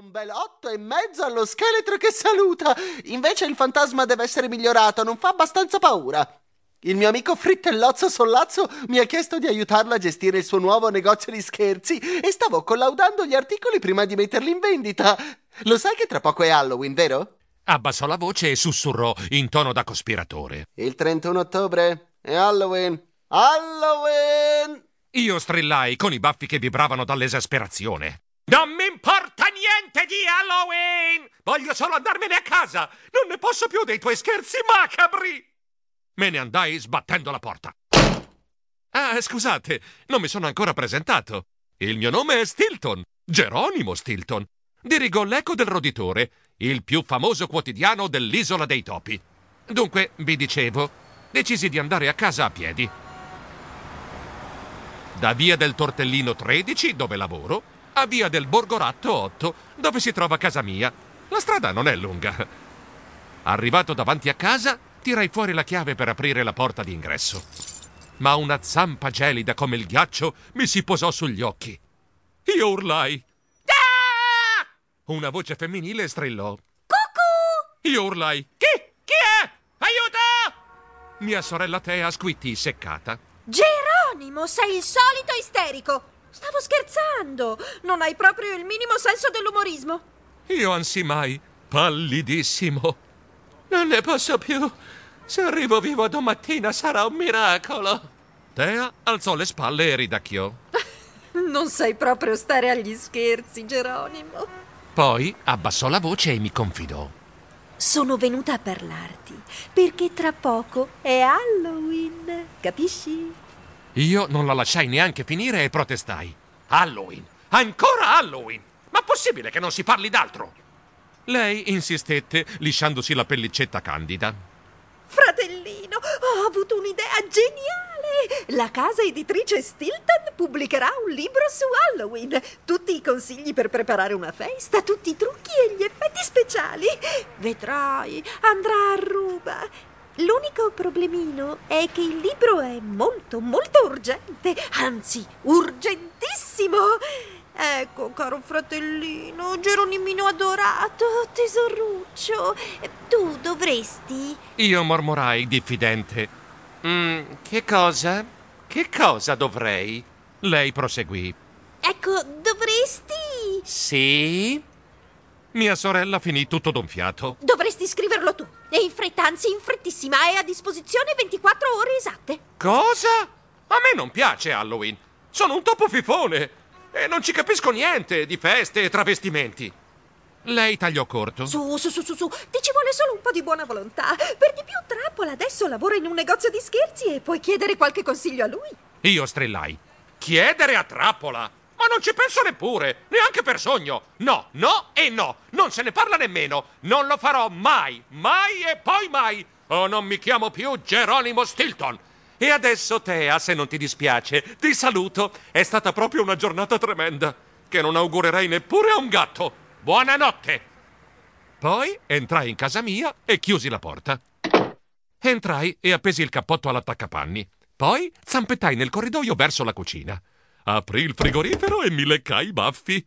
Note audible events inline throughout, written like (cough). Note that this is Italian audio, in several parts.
un bel otto e mezzo allo scheletro che saluta. Invece il fantasma deve essere migliorato, non fa abbastanza paura. Il mio amico Frittellozzo Sollazzo mi ha chiesto di aiutarlo a gestire il suo nuovo negozio di scherzi e stavo collaudando gli articoli prima di metterli in vendita. Lo sai che tra poco è Halloween, vero? Abbassò la voce e sussurrò in tono da cospiratore. Il 31 ottobre è Halloween. Halloween! Io strillai con i baffi che vibravano dall'esasperazione. Non mi importa niente di Halloween! Voglio solo andarmene a casa! Non ne posso più dei tuoi scherzi macabri! Me ne andai sbattendo la porta. Ah, scusate, non mi sono ancora presentato. Il mio nome è Stilton, Geronimo Stilton. Dirigo l'Eco del Roditore, il più famoso quotidiano dell'Isola dei Topi. Dunque, vi dicevo, decisi di andare a casa a piedi. Da via del Tortellino 13, dove lavoro, a via del Borgoratto 8, dove si trova casa mia. La strada non è lunga. Arrivato davanti a casa, tirai fuori la chiave per aprire la porta d'ingresso. Ma una zampa gelida come il ghiaccio mi si posò sugli occhi. Io urlai. Ah! Una voce femminile strillò. Cucù! Io urlai. Chi? Chi è? Aiuto! Mia sorella Tea squittì seccata. Geronimo, sei il solito isterico! Stavo scherzando! Non hai proprio il minimo senso dell'umorismo! Io ansimai, pallidissimo. Non ne posso più. Se arrivo vivo domattina sarà un miracolo. Tea alzò le spalle e ridacchiò. (laughs) Non sai proprio stare agli scherzi, Geronimo. Poi abbassò la voce e mi confidò. Sono venuta a parlarti perché tra poco è Halloween, capisci? Io non la lasciai neanche finire e protestai. Halloween! Ancora Halloween! Ma possibile che non si parli d'altro? Lei insistette, lisciandosi la pellicetta candida. Fratellino, ho avuto un'idea geniale! La casa editrice Stilton pubblicherà un libro su Halloween. Tutti i consigli per preparare una festa, tutti i trucchi e gli effetti speciali. Vedrai, andrà a ruba. L'unico problemino è che il libro è molto, molto urgente, anzi, urgentissimo. Ecco, caro fratellino, Geronimino adorato, tesoruccio, tu dovresti... Io mormorai, diffidente. Mm, che cosa? Che cosa dovrei? Lei proseguì. Ecco, dovresti... Sì? Mia sorella finì tutto d'un fiato. Dovresti scriverlo tu. E in fretta, anzi in frettissima, hai a disposizione 24 ore esatte. Cosa? A me non piace Halloween. Sono un topo fifone. E non ci capisco niente di feste e travestimenti. Lei tagliò corto. Su, su, su, su, su, ti ci vuole solo un po' di buona volontà. Per di più, Trappola adesso lavora in un negozio di scherzi e puoi chiedere qualche consiglio a lui. Io strillai. Chiedere a trappola? Ma non ci penso neppure, neanche per sogno. No, no e no. Non se ne parla nemmeno. Non lo farò mai, mai e poi mai. O non mi chiamo più Geronimo Stilton. E adesso, Tea, se non ti dispiace, ti saluto. È stata proprio una giornata tremenda, che non augurerei neppure a un gatto. Buonanotte. Poi entrai in casa mia e chiusi la porta. Entrai e appesi il cappotto all'attaccapanni. Poi zampettai nel corridoio verso la cucina. Aprì il frigorifero e mi leccai i baffi.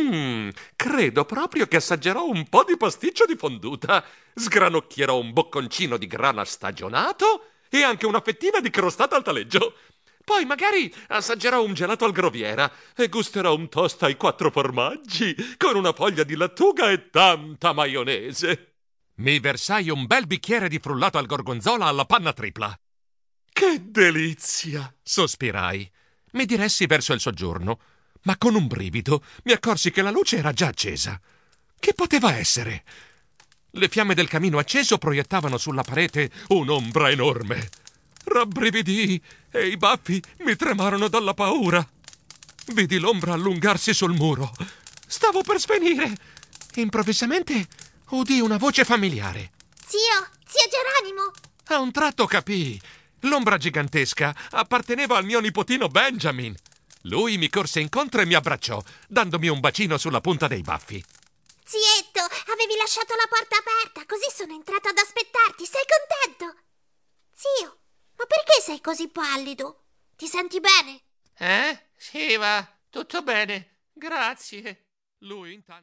Mmm, credo proprio che assaggerò un po' di pasticcio di fonduta. Sgranocchierò un bocconcino di grana stagionato e anche una fettina di crostata al taleggio. Poi magari assaggerò un gelato al groviera e gusterò un toast ai quattro formaggi con una foglia di lattuga e tanta maionese. Mi versai un bel bicchiere di frullato al gorgonzola alla panna tripla. Che delizia! sospirai. Mi diressi verso il soggiorno, ma con un brivido mi accorsi che la luce era già accesa. Che poteva essere? Le fiamme del camino acceso proiettavano sulla parete un'ombra enorme. Rabbrividii e i baffi mi tremarono dalla paura. Vidi l'ombra allungarsi sul muro. Stavo per svenire. Improvvisamente udì una voce familiare. Zio, zio Geronimo! A un tratto capii. L'ombra gigantesca apparteneva al mio nipotino Benjamin. Lui mi corse incontro e mi abbracciò, dandomi un bacino sulla punta dei baffi. Zietto, avevi lasciato la porta aperta, così sono entrato ad aspettarti. Sei contento? Zio, ma perché sei così pallido? Ti senti bene? Eh? Sì, va. Tutto bene. Grazie. Lui intanto.